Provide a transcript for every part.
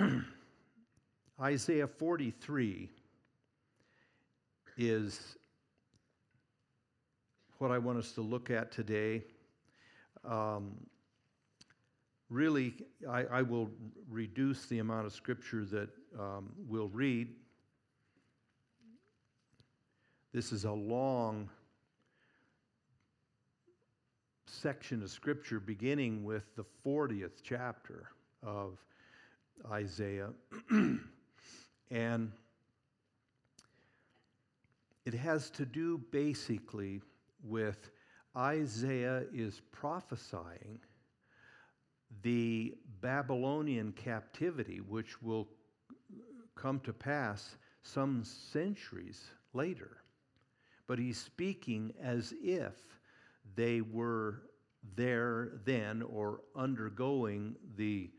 Isaiah 43 is what I want us to look at today. Um, really, I, I, will reduce the amount of scripture that um, we'll read. This is a long section of scripture beginning with the 40th chapter of Isaiah. and it has to do basically with Isaiah is prophesying the Babylonian captivity, which will come to pass some centuries later. But he's speaking as if they were there then or undergoing the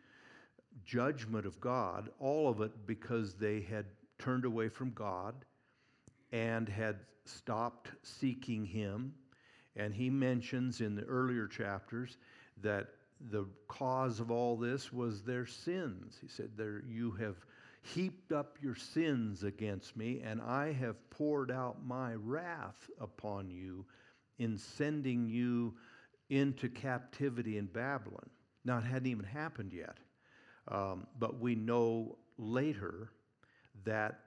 judgment of God, all of it because they had turned away from God and had stopped seeking Him. And he mentions in the earlier chapters that the cause of all this was their sins. He said, there, You have heaped up your sins against me, and I have poured out my wrath upon you in sending you into captivity in Babylon. Now, it hadn't even happened yet, um, but we know later that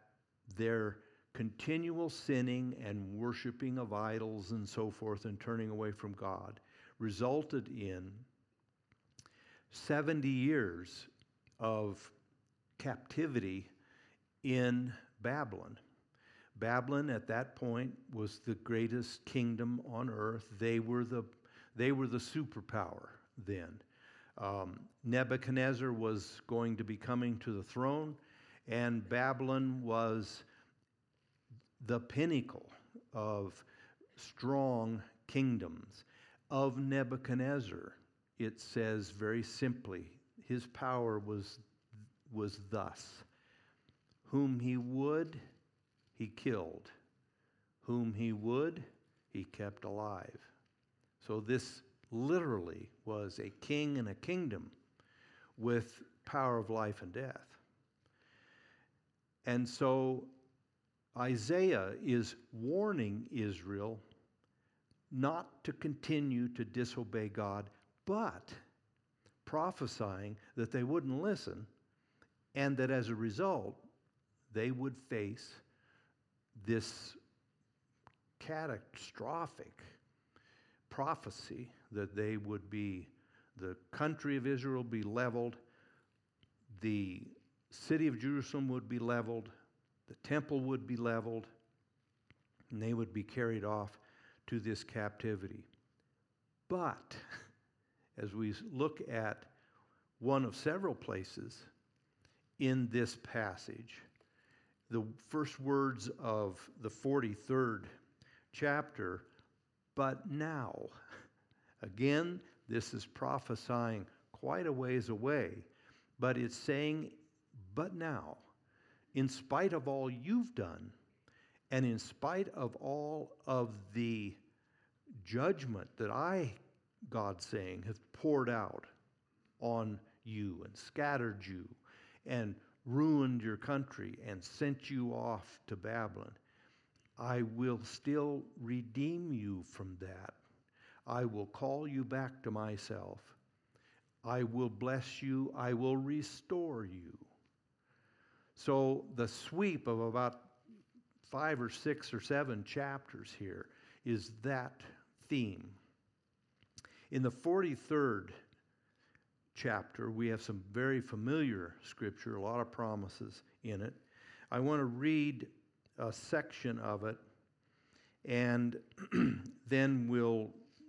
their continual sinning and worshiping of idols and so forth and turning away from God resulted in 70 years of captivity in Babylon. Babylon at that point was the greatest kingdom on earth. They were the, they were the superpower then. Um, Nebuchadnezzar was going to be coming to the throne, and Babylon was the pinnacle of strong kingdoms. Of Nebuchadnezzar, it says very simply, his power was, was thus whom he would, he killed, whom he would, he kept alive. So this literally was a king and a kingdom with power of life and death. And so Isaiah is warning Israel not to continue to disobey God, but prophesying that they wouldn't listen and that as a result, they would face this catastrophic prophecy that they would be, the country of Israel be leveled, the city of Jerusalem would be leveled, the temple would be leveled, and they would be carried off to this captivity. But as we look at one of several places in this passage, the first words of the 43rd chapter, but now. Again, this is prophesying quite a ways away, but it's saying, but now in spite of all you've done, and in spite of all of the judgment that I, God saying, have poured out on you and scattered you and ruined your country and sent you off to Babylon, I will still redeem you from that. I will call you back to myself. I will bless you. I will restore you. So the sweep of about five or six or seven chapters here is that theme. In the 43rd chapter, we have some very familiar scripture, a lot of promises in it. I want to read a section of it and then we'll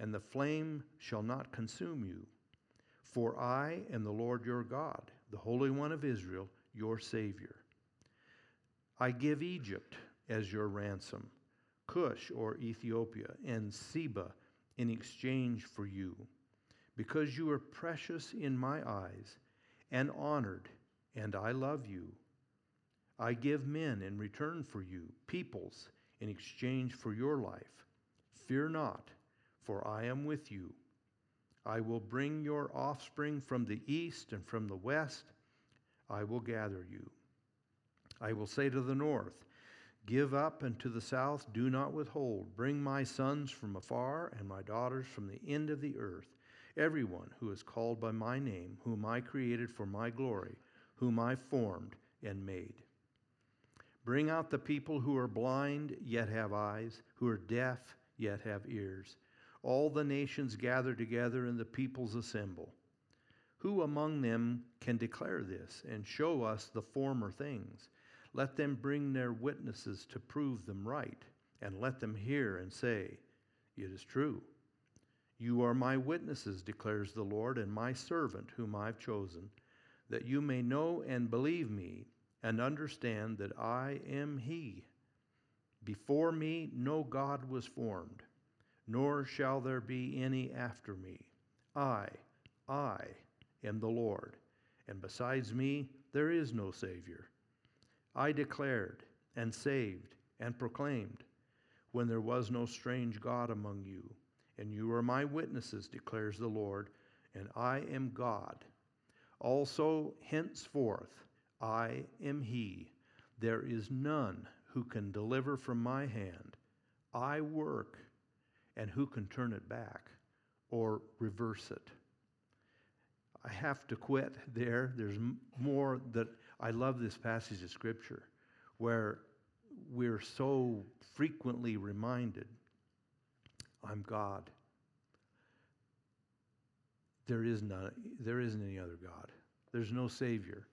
and the flame shall not consume you. For I am the Lord your God, the Holy One of Israel your Savior. I give Egypt as your ransom, Cush or Ethiopia, and Seba in exchange for you, because you are precious in my eyes and honored, and I love you. I give men in return for you, peoples in exchange for your life. Fear not, for I am with you. I will bring your offspring from the east and from the west. I will gather you. I will say to the north, Give up, and to the south, do not withhold. Bring my sons from afar and my daughters from the end of the earth. Everyone who is called by my name, whom I created for my glory, whom I formed and made. Bring out the people who are blind, yet have eyes, who are deaf, yet have ears. All the nations gather together, and the peoples assemble. Who among them can declare this and show us the former things? Let them bring their witnesses to prove them right, and let them hear and say, It is true. You are my witnesses, declares the Lord, and my servant whom I've chosen, that you may know and believe me and understand that I am He. Before me no God was formed, nor shall there be any after me. I, I am the Lord, and besides me there is no Savior. I declared and saved and proclaimed when there was no strange God among you. And you are my witnesses, declares the Lord, and I am God. Also, henceforth, I am He. There is none who can deliver from my hand. I work, and who can turn it back or reverse it? I have to quit there. There's more that I love this passage of Scripture where we're so frequently reminded I'm God. There, is none, there isn't any other God. There's no Savior.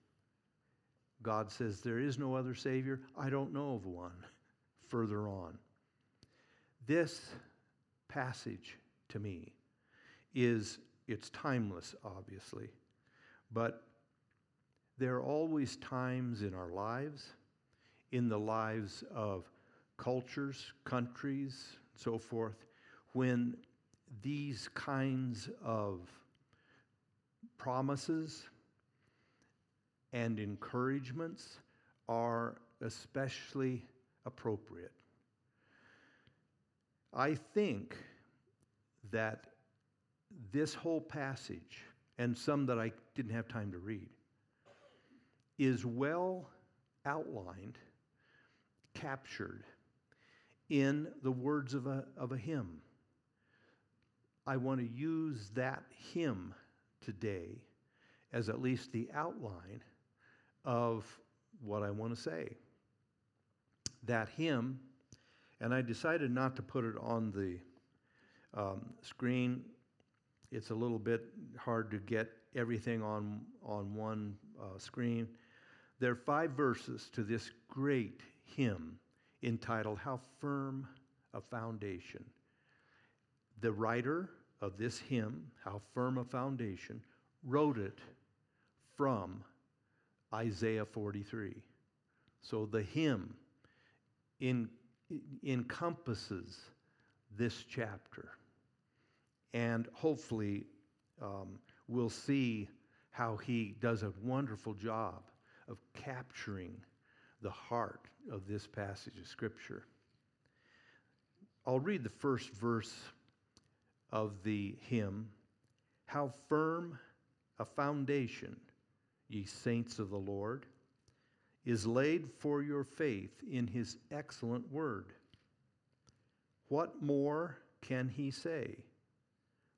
God says, There is no other Savior. I don't know of one further on. This passage to me is, it's timeless, obviously, but there are always times in our lives, in the lives of cultures, countries, so forth, when these kinds of promises and encouragements are especially appropriate. I think that this whole passage, and some that I didn't have time to read, is well outlined, captured in the words of a, of a hymn. I want to use that hymn today as at least the outline of what I want to say. That hymn, and I decided not to put it on the um, screen. It's a little bit hard to get everything on, on one uh, screen. There are five verses to this great hymn entitled How Firm a Foundation. The writer of this hymn, How Firm a Foundation, wrote it from Isaiah 43. So the hymn in, encompasses this chapter. And hopefully, um, we'll see how he does a wonderful job of capturing the heart of this passage of Scripture. I'll read the first verse of the hymn How firm a foundation, ye saints of the Lord, is laid for your faith in his excellent word. What more can he say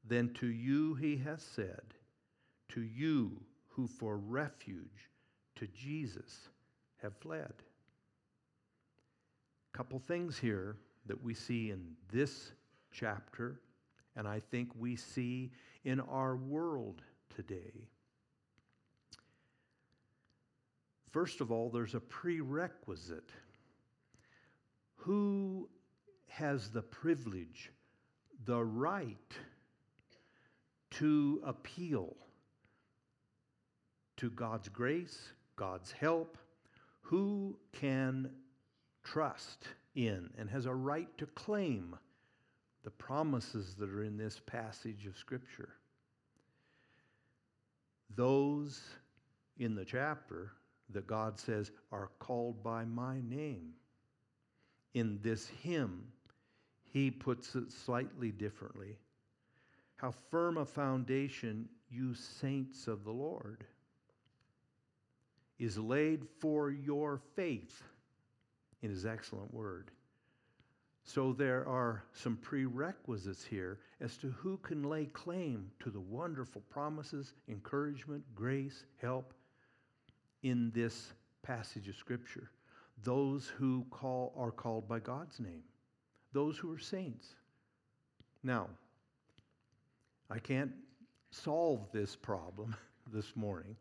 than to you he has said, to you who for refuge to Jesus have fled. Couple things here that we see in this chapter, and I think we see in our world today. First of all, there's a prerequisite. Who has the privilege, the right to appeal to God's grace, God's help, who can trust in and has a right to claim the promises that are in this passage of Scripture. Those in the chapter that God says are called by my name. In this hymn, he puts it slightly differently. How firm a foundation, you saints of the Lord, is laid for your faith in his excellent word. So there are some prerequisites here as to who can lay claim to the wonderful promises, encouragement, grace, help in this passage of Scripture. Those who call are called by God's name, those who are saints. Now, I can't solve this problem this morning,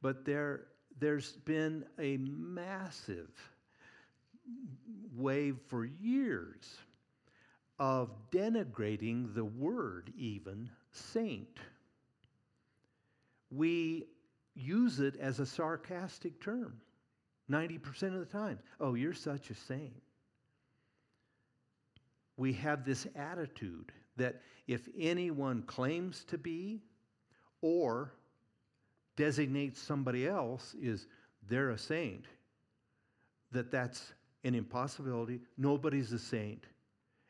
but there, there's been a massive wave for years of denigrating the word, even saint. We use it as a sarcastic term 90% of the time. Oh, you're such a saint. We have this attitude that if anyone claims to be or designates somebody else is they're a saint, that that's an impossibility, nobody's a saint,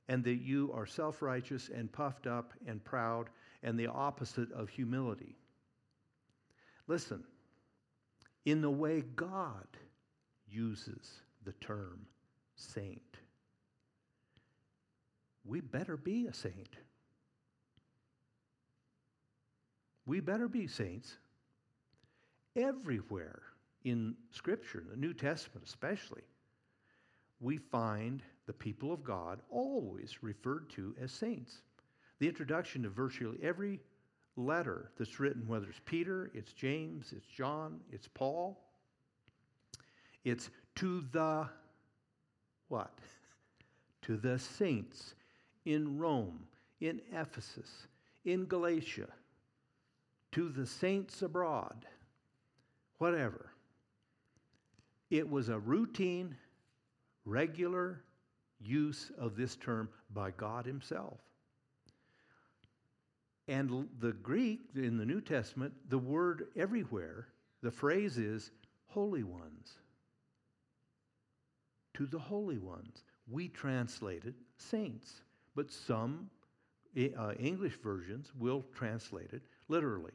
and that you are self righteous and puffed up and proud and the opposite of humility. Listen, in the way God uses the term saint, we better be a saint. We better be saints. Everywhere in Scripture, in the New Testament especially, we find the people of God always referred to as saints. The introduction to virtually every letter that's written, whether it's Peter, it's James, it's John, it's Paul, it's to the what? to the saints in Rome, in Ephesus, in Galatia, to the saints abroad, whatever. It was a routine regular use of this term by God Himself. And the Greek in the New Testament, the word everywhere, the phrase is holy ones. To the holy ones. We translated saints, but some uh, English versions will translate it literally.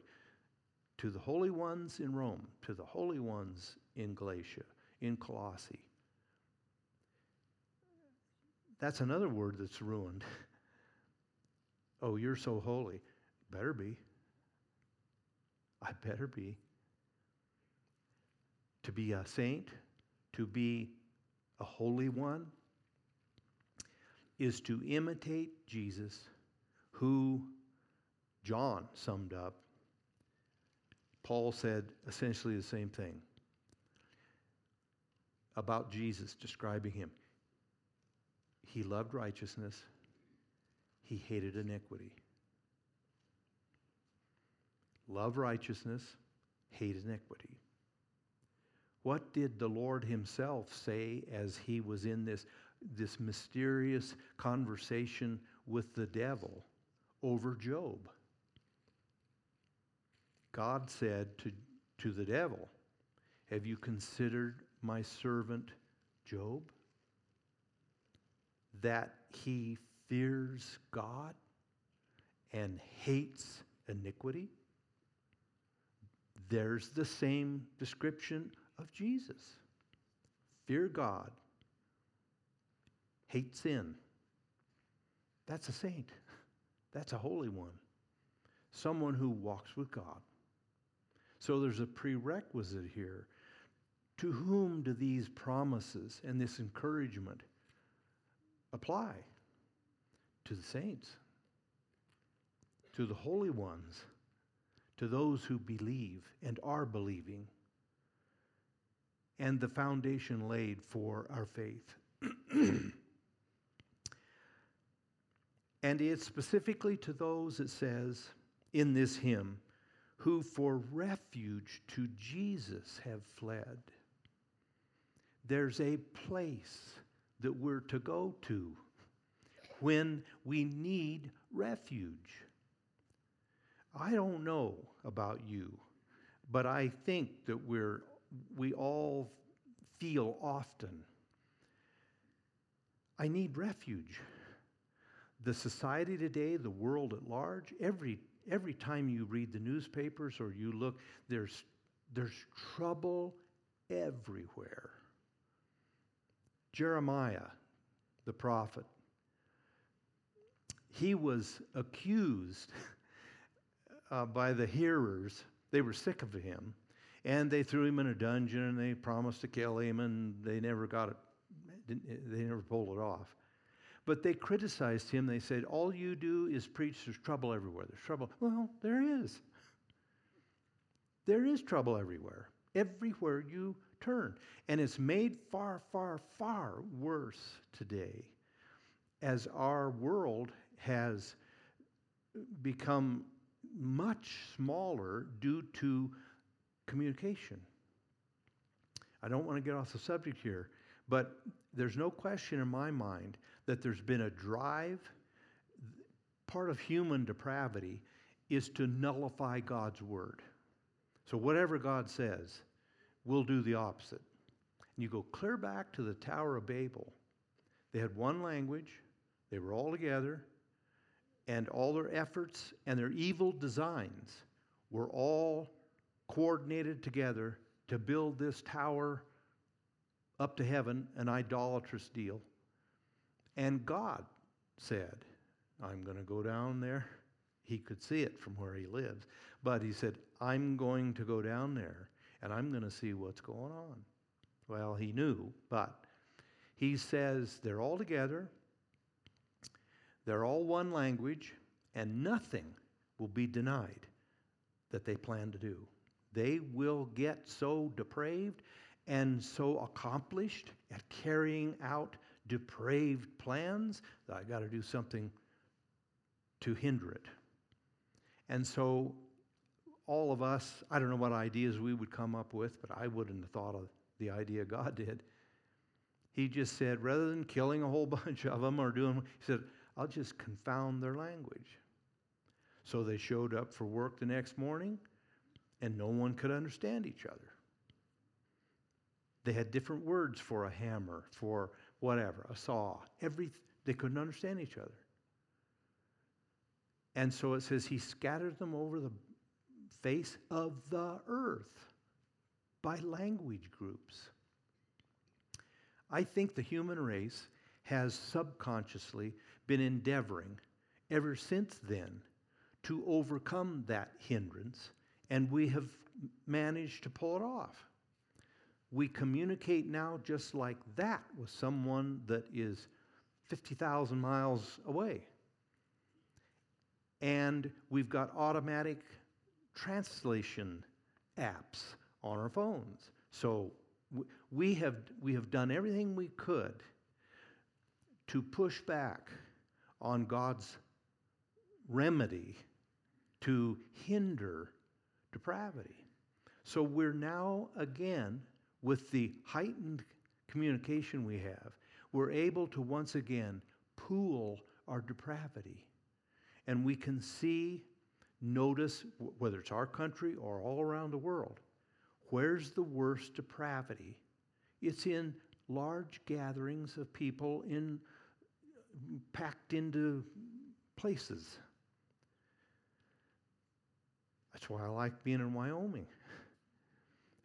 To the holy ones in Rome, to the holy ones in Galatia, in Colossae, that's another word that's ruined. oh, you're so holy. Better be. I better be. To be a saint, to be a holy one, is to imitate Jesus, who John summed up. Paul said essentially the same thing about Jesus, describing him. He loved righteousness, he hated iniquity. Love righteousness, hate iniquity. What did the Lord Himself say as He was in this, this mysterious conversation with the devil over Job? God said to, to the devil, Have you considered my servant Job? that he fears God and hates iniquity. There's the same description of Jesus. Fear God, hate sin. That's a saint, that's a holy one, someone who walks with God. So there's a prerequisite here. To whom do these promises and this encouragement apply? To the saints, to the holy ones, to those who believe and are believing, and the foundation laid for our faith. and it's specifically to those, it says in this hymn, who for refuge to Jesus have fled. There's a place that we're to go to when we need refuge. I don't know about you, but I think that we're, we all feel often I need refuge. The society today, the world at large, every, every time you read the newspapers or you look, there's, there's trouble everywhere. Jeremiah, the prophet, he was accused uh, by the hearers. They were sick of him. And they threw him in a dungeon and they promised to kill him, and they never got it. They never pulled it off. But they criticized him. They said, All you do is preach there's trouble everywhere. There's trouble. Well, there is. There is trouble everywhere. Everywhere you turn. And it's made far, far, far worse today as our world has become much smaller due to communication. I don't want to get off the subject here, but there's no question in my mind that there's been a drive. Part of human depravity is to nullify God's word. So, whatever God says, we'll do the opposite. And you go clear back to the Tower of Babel. They had one language, they were all together, and all their efforts and their evil designs were all coordinated together to build this tower up to heaven, an idolatrous deal. And God said, I'm going to go down there. He could see it from where he lives. But he said, I'm going to go down there and I'm going to see what's going on. Well, he knew, but he says they're all together, they're all one language, and nothing will be denied that they plan to do. They will get so depraved and so accomplished at carrying out depraved plans that I got to do something to hinder it. And so, all of us, I don't know what ideas we would come up with, but I wouldn't have thought of the idea God did. He just said, rather than killing a whole bunch of them or doing, he said, I'll just confound their language. So they showed up for work the next morning, and no one could understand each other. They had different words for a hammer, for whatever, a saw. Every, they couldn't understand each other. And so it says he scattered them over the face of the earth by language groups. I think the human race has subconsciously been endeavoring ever since then to overcome that hindrance, and we have managed to pull it off. We communicate now just like that with someone that is 50,000 miles away. And we've got automatic translation apps on our phones. So we have, we have done everything we could to push back on God's remedy to hinder depravity. So we're now again with the heightened communication we have, we're able to once again pool our depravity. And we can see, notice, whether it's our country or all around the world, where's the worst depravity? It's in large gatherings of people in packed into places. That's why I like being in Wyoming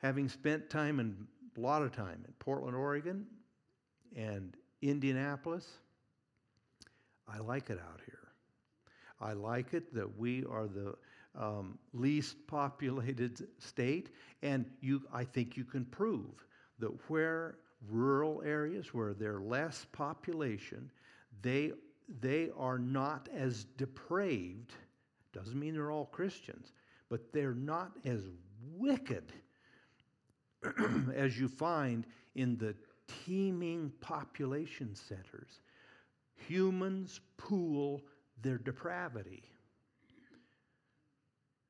having spent time in a lot of time in Portland, Oregon, and Indianapolis, I like it out here. I like it that we are the um, least populated state, and you, I think you can prove that where rural areas where there's less population, they they are not as depraved. Doesn't mean they're all Christians, but they're not as wicked as you find in the teeming population centers. Humans pool their depravity.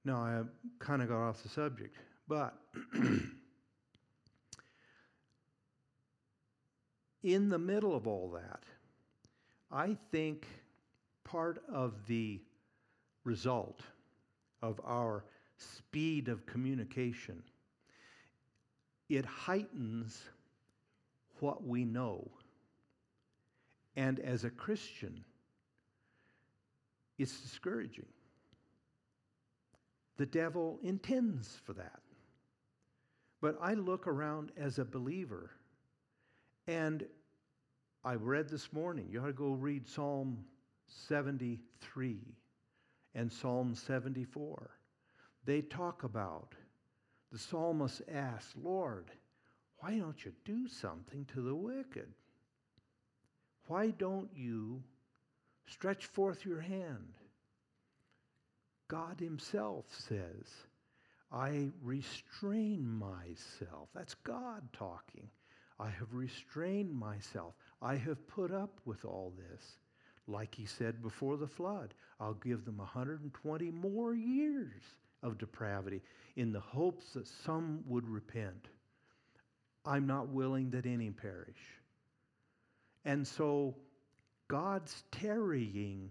Now, I kind of got off the subject, but in the middle of all that, I think part of the result of our speed of communication it heightens what we know. And as a Christian, it's discouraging. The devil intends for that. But I look around as a believer, and I read this morning, you ought to go read Psalm 73 and Psalm 74. They talk about, the psalmist asks, Lord, why don't you do something to the wicked? Why don't you stretch forth your hand? God Himself says, I restrain myself. That's God talking. I have restrained myself. I have put up with all this. Like He said before the flood, I'll give them 120 more years of depravity in the hopes that some would repent. I'm not willing that any perish. And so God's tarrying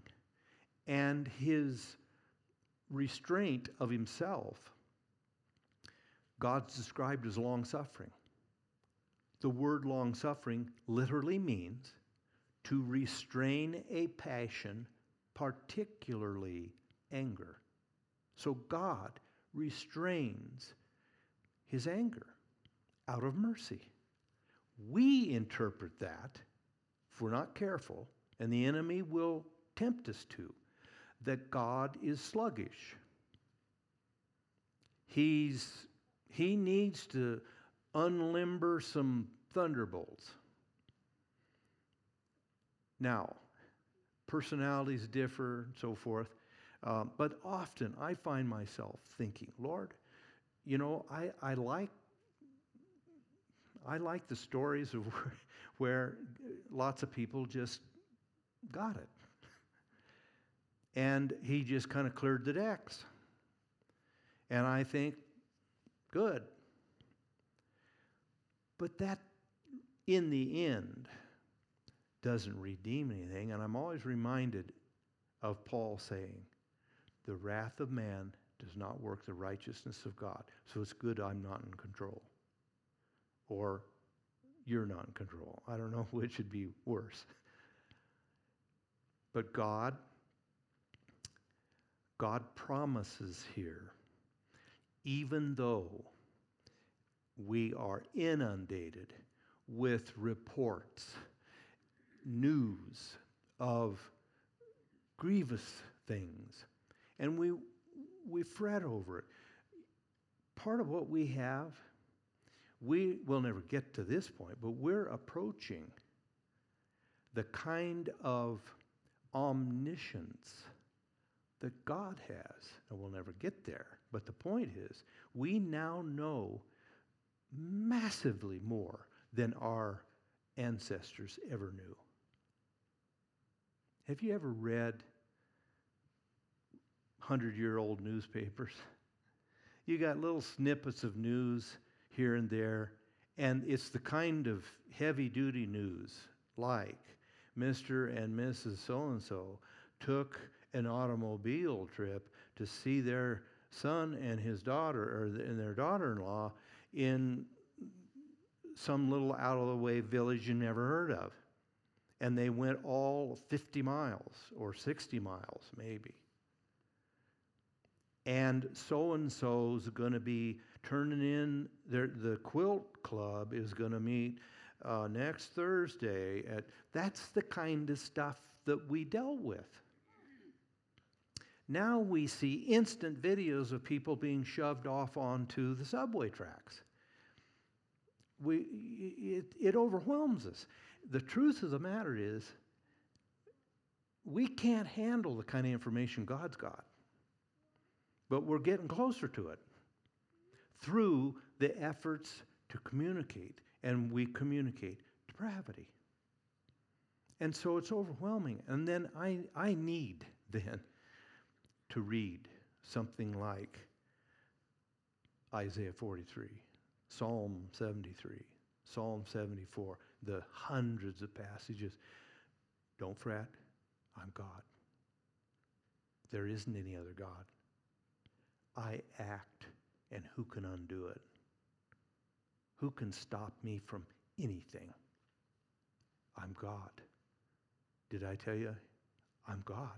and his restraint of himself, God's described as long suffering. The word long suffering literally means to restrain a passion, particularly anger. So God restrains his anger out of mercy. We interpret that, if we're not careful, and the enemy will tempt us to, that God is sluggish. He's, he needs to unlimber some thunderbolts. Now, personalities differ and so forth. Um, but often I find myself thinking, Lord, you know, I, I like I like the stories of where, where lots of people just got it. And he just kind of cleared the decks. And I think, good. But that, in the end, doesn't redeem anything. And I'm always reminded of Paul saying, the wrath of man does not work the righteousness of God. So it's good I'm not in control. Or you're not in control. I don't know which would be worse. But God, God promises here, even though we are inundated with reports, news of grievous things, and we, we fret over it. Part of what we have, we will never get to this point, but we're approaching the kind of omniscience that God has. And we'll never get there. But the point is, we now know massively more than our ancestors ever knew. Have you ever read 100 year old newspapers. You got little snippets of news here and there, and it's the kind of heavy duty news like Mr. and Mrs. So and so took an automobile trip to see their son and his daughter, or and their daughter in law, in some little out of the way village you never heard of. And they went all 50 miles or 60 miles, maybe and so and so's going to be turning in their, the quilt club is going to meet uh, next Thursday. At, that's the kind of stuff that we dealt with. Now we see instant videos of people being shoved off onto the subway tracks. We, it, it overwhelms us. The truth of the matter is, we can't handle the kind of information God's got but we're getting closer to it through the efforts to communicate, and we communicate depravity. And so it's overwhelming. And then I, I need then to read something like Isaiah 43, Psalm 73, Psalm 74, the hundreds of passages. Don't fret, I'm God. There isn't any other God. I act, and who can undo it? Who can stop me from anything? I'm God. Did I tell you? I'm God.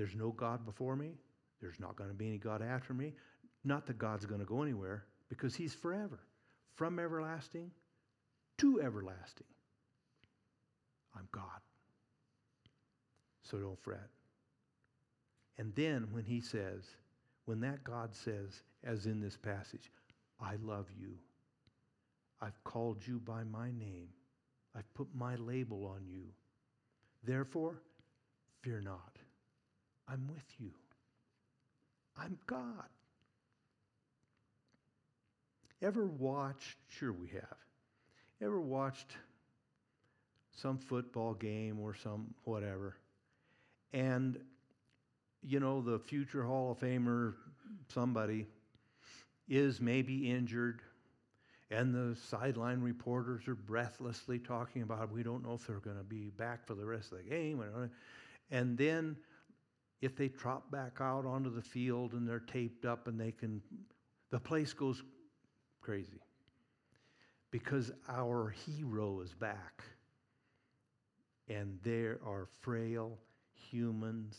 There's no God before me. There's not going to be any God after me. Not that God's going to go anywhere, because He's forever, from everlasting to everlasting. I'm God. So don't fret. And then when He says, when that God says, as in this passage, I love you, I've called you by my name, I've put my label on you. Therefore, fear not. I'm with you. I'm God. Ever watched, sure we have, ever watched some football game or some whatever, and you know, the future Hall of Famer, somebody, is maybe injured, and the sideline reporters are breathlessly talking about, we don't know if they're going to be back for the rest of the game. And then if they trot back out onto the field and they're taped up and they can, the place goes crazy because our hero is back. And there are frail humans,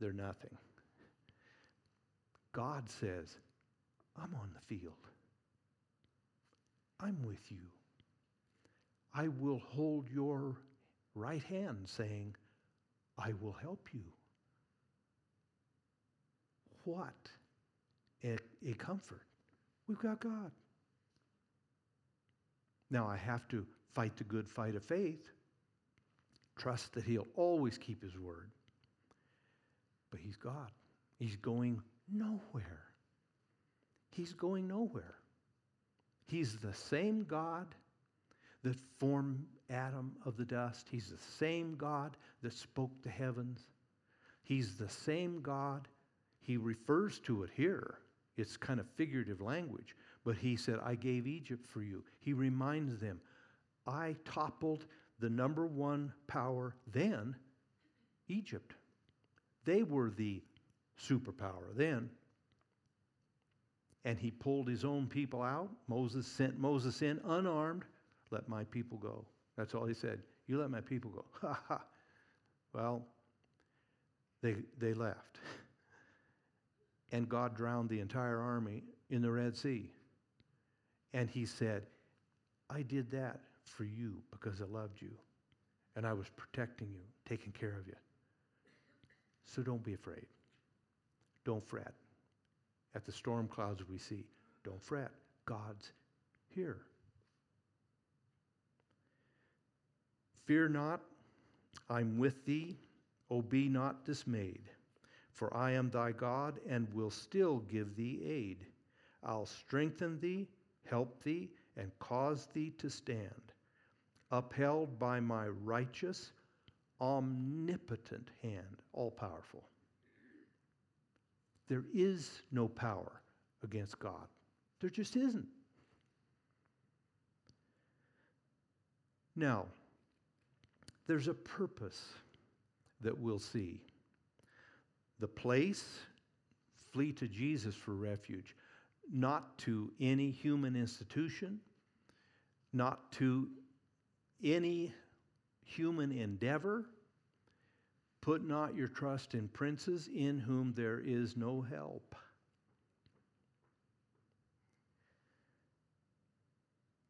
they're nothing. God says, I'm on the field. I'm with you. I will hold your right hand, saying, I will help you. What a, a comfort. We've got God. Now I have to fight the good fight of faith, trust that He'll always keep His word. But He's God. He's going nowhere. He's going nowhere. He's the same God that formed Adam of the dust. He's the same God that spoke the heavens. He's the same God. He refers to it here. It's kind of figurative language. But he said, I gave Egypt for you. He reminds them, I toppled the number one power then, Egypt. They were the superpower then. And he pulled his own people out. Moses sent Moses in unarmed. Let my people go. That's all he said. You let my people go. Ha ha. Well, they, they left. And God drowned the entire army in the Red Sea. And he said, I did that for you because I loved you. And I was protecting you, taking care of you. So don't be afraid. Don't fret. At the storm clouds we see, don't fret. God's here. Fear not, I'm with thee. O be not dismayed, for I am thy God and will still give thee aid. I'll strengthen thee, help thee, and cause thee to stand, upheld by my righteous, omnipotent hand, all powerful. There is no power against God. There just isn't. Now, there's a purpose that we'll see. The place, flee to Jesus for refuge, not to any human institution, not to any human endeavor. Put not your trust in princes in whom there is no help.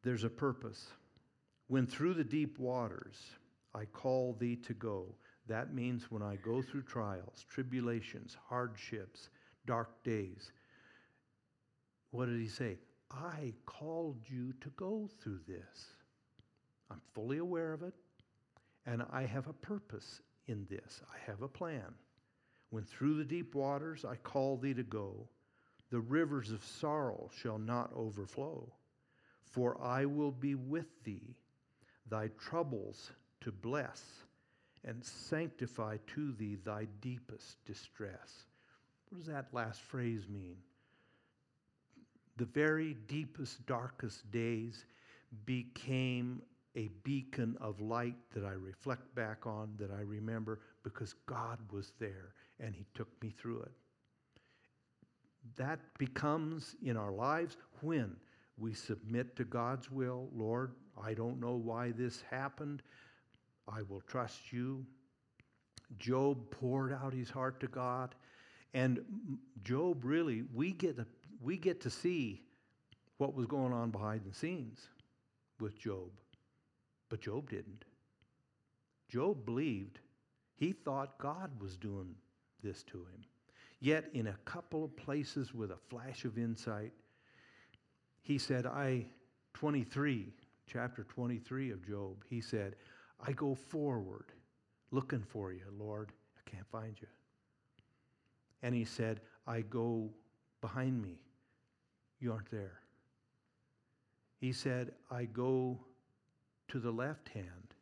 There's a purpose. When through the deep waters I call thee to go, that means when I go through trials, tribulations, hardships, dark days, what did he say? I called you to go through this. I'm fully aware of it, and I have a purpose in this. I have a plan. When through the deep waters I call thee to go, the rivers of sorrow shall not overflow. For I will be with thee, thy troubles to bless and sanctify to thee thy deepest distress. What does that last phrase mean? The very deepest, darkest days became a beacon of light that I reflect back on, that I remember, because God was there and He took me through it. That becomes in our lives when we submit to God's will. Lord, I don't know why this happened. I will trust you. Job poured out his heart to God. And Job really, we get, to, we get to see what was going on behind the scenes with Job. But Job didn't. Job believed. He thought God was doing this to him. Yet, in a couple of places with a flash of insight, he said, I, 23, chapter 23 of Job, he said, I go forward looking for you, Lord. I can't find you. And he said, I go behind me. You aren't there. He said, I go to the left hand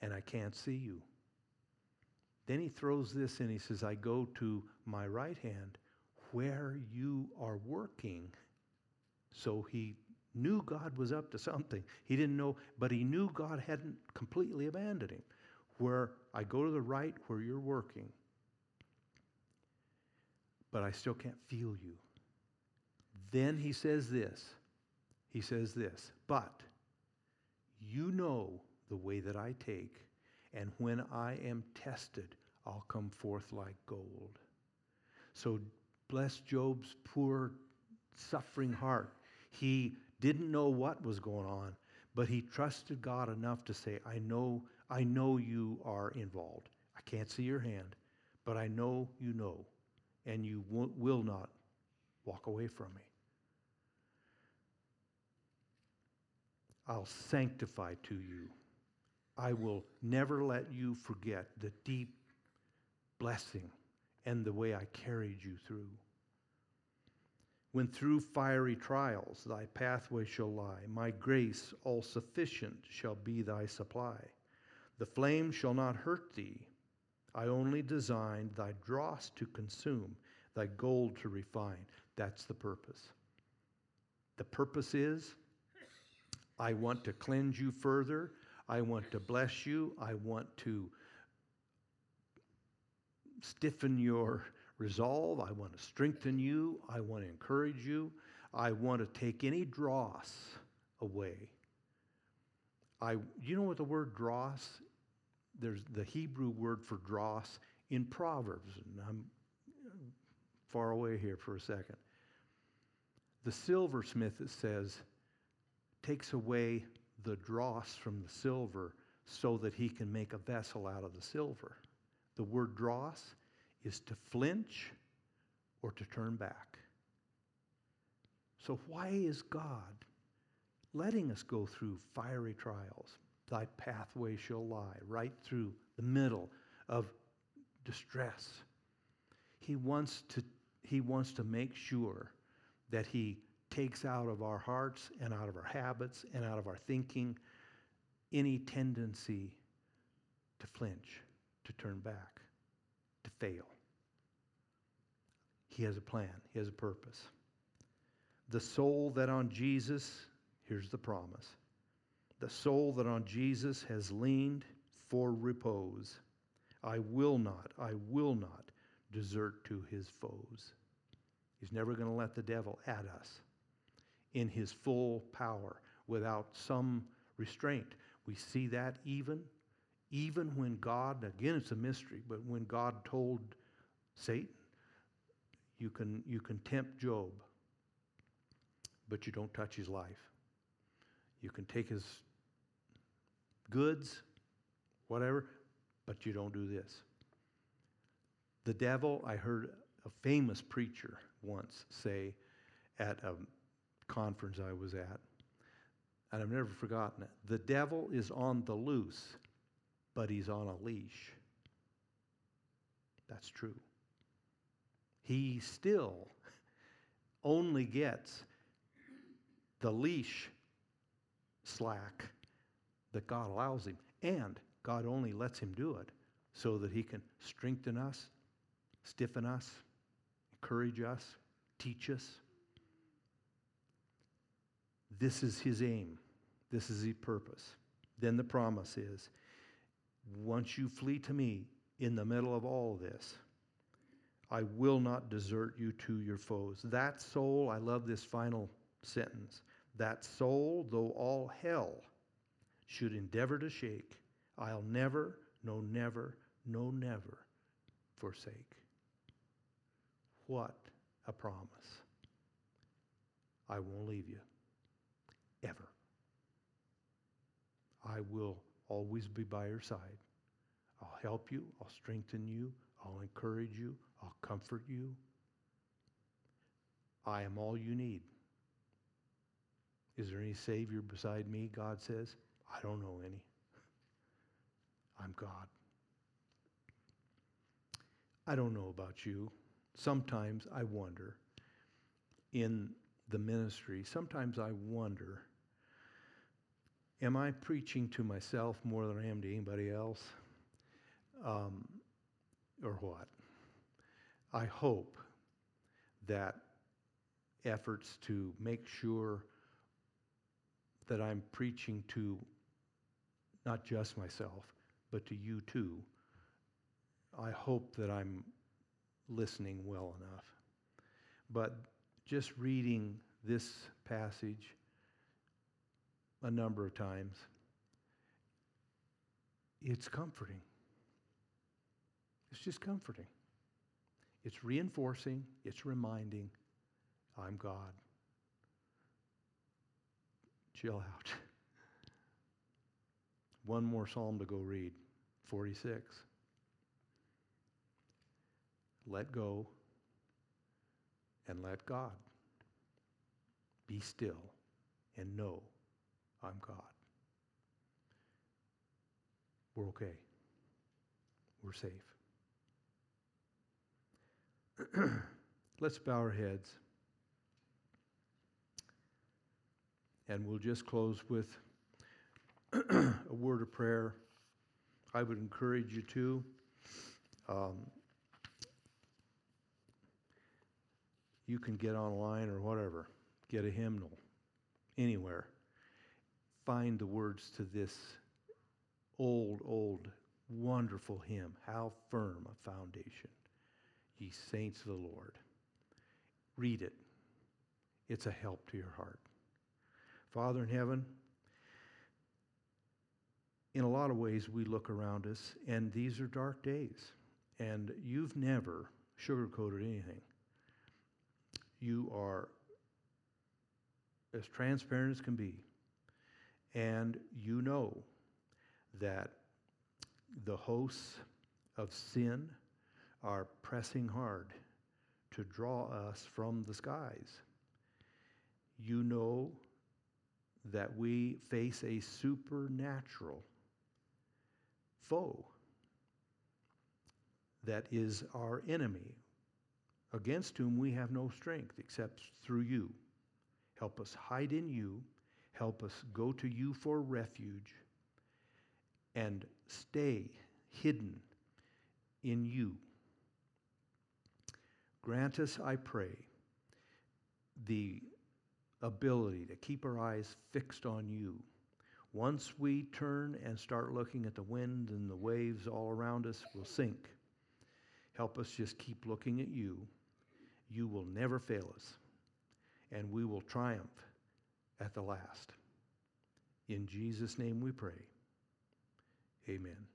and I can't see you. Then he throws this in. He says, I go to my right hand where you are working. So he knew God was up to something. He didn't know, but he knew God hadn't completely abandoned him. Where I go to the right where you're working, but I still can't feel you. Then he says this. He says this, but you know the way that I take, and when I am tested, I'll come forth like gold. So bless Job's poor, suffering heart. He didn't know what was going on, but he trusted God enough to say, I know, I know you are involved. I can't see your hand, but I know you know, and you will not walk away from me. I'll sanctify to you. I will never let you forget the deep blessing and the way I carried you through. When through fiery trials thy pathway shall lie, my grace all sufficient shall be thy supply. The flame shall not hurt thee. I only designed thy dross to consume, thy gold to refine. That's the purpose. The purpose is I want to cleanse you further. I want to bless you. I want to stiffen your resolve. I want to strengthen you. I want to encourage you. I want to take any dross away. I, you know what the word dross? There's the Hebrew word for dross in Proverbs, and I'm far away here for a second. The silversmith, it says, takes away the dross from the silver so that he can make a vessel out of the silver. The word dross is to flinch or to turn back. So, why is God letting us go through fiery trials? Thy pathway shall lie right through the middle of distress. He wants to, he wants to make sure that He takes out of our hearts and out of our habits and out of our thinking any tendency to flinch, to turn back, to fail. He has a plan, He has a purpose. The soul that on Jesus, here's the promise the soul that on Jesus has leaned for repose, I will not, I will not desert to his foes. He's never going to let the devil at us in his full power without some restraint. We see that even even when God, again it's a mystery, but when God told Satan, you can, you can tempt Job, but you don't touch his life. You can take his goods, whatever, but you don't do this. The devil, I heard a famous preacher once say at a conference I was at, and I've never forgotten it. The devil is on the loose, but he's on a leash. That's true he still only gets the leash slack that God allows him. And God only lets him do it so that he can strengthen us, stiffen us, encourage us, teach us. This is his aim. This is his purpose. Then the promise is once you flee to me in the middle of all this, I will not desert you to your foes. That soul, I love this final sentence. That soul, though all hell should endeavor to shake, I'll never, no, never, no, never forsake. What a promise. I won't leave you, ever. I will always be by your side. I'll help you, I'll strengthen you, I'll encourage you, I'll comfort you. I am all you need. Is there any Savior beside me? God says. I don't know any. I'm God. I don't know about you. Sometimes I wonder in the ministry, sometimes I wonder am I preaching to myself more than I am to anybody else? Um, or what? I hope that efforts to make sure that I'm preaching to not just myself, but to you too. I hope that I'm listening well enough. But just reading this passage a number of times, it's comforting. It's just comforting. It's reinforcing, it's reminding I'm God. Chill out. One more psalm to go read 46. Let go and let God. Be still and know I'm God. We're okay. We're safe. Let's bow our heads. And we'll just close with a word of prayer. I would encourage you to. Um, you can get online or whatever, get a hymnal anywhere. Find the words to this old, old, wonderful hymn. How firm a foundation, ye saints of the Lord. Read it, it's a help to your heart. Father in heaven, in a lot of ways, we look around us, and these are dark days. And you've never sugarcoated anything. You are as transparent as can be. And you know that the hosts of sin are pressing hard to draw us from the skies. You know that we face a supernatural foe that is our enemy, against whom we have no strength except through you. Help us hide in you. Help us go to you for refuge and stay hidden in you. Grant us, I pray, the ability to keep our eyes fixed on you. Once we turn and start looking at the wind and the waves all around us, we'll sink. Help us just keep looking at you. You will never fail us, and we will triumph at the last. In Jesus' name we pray. Amen.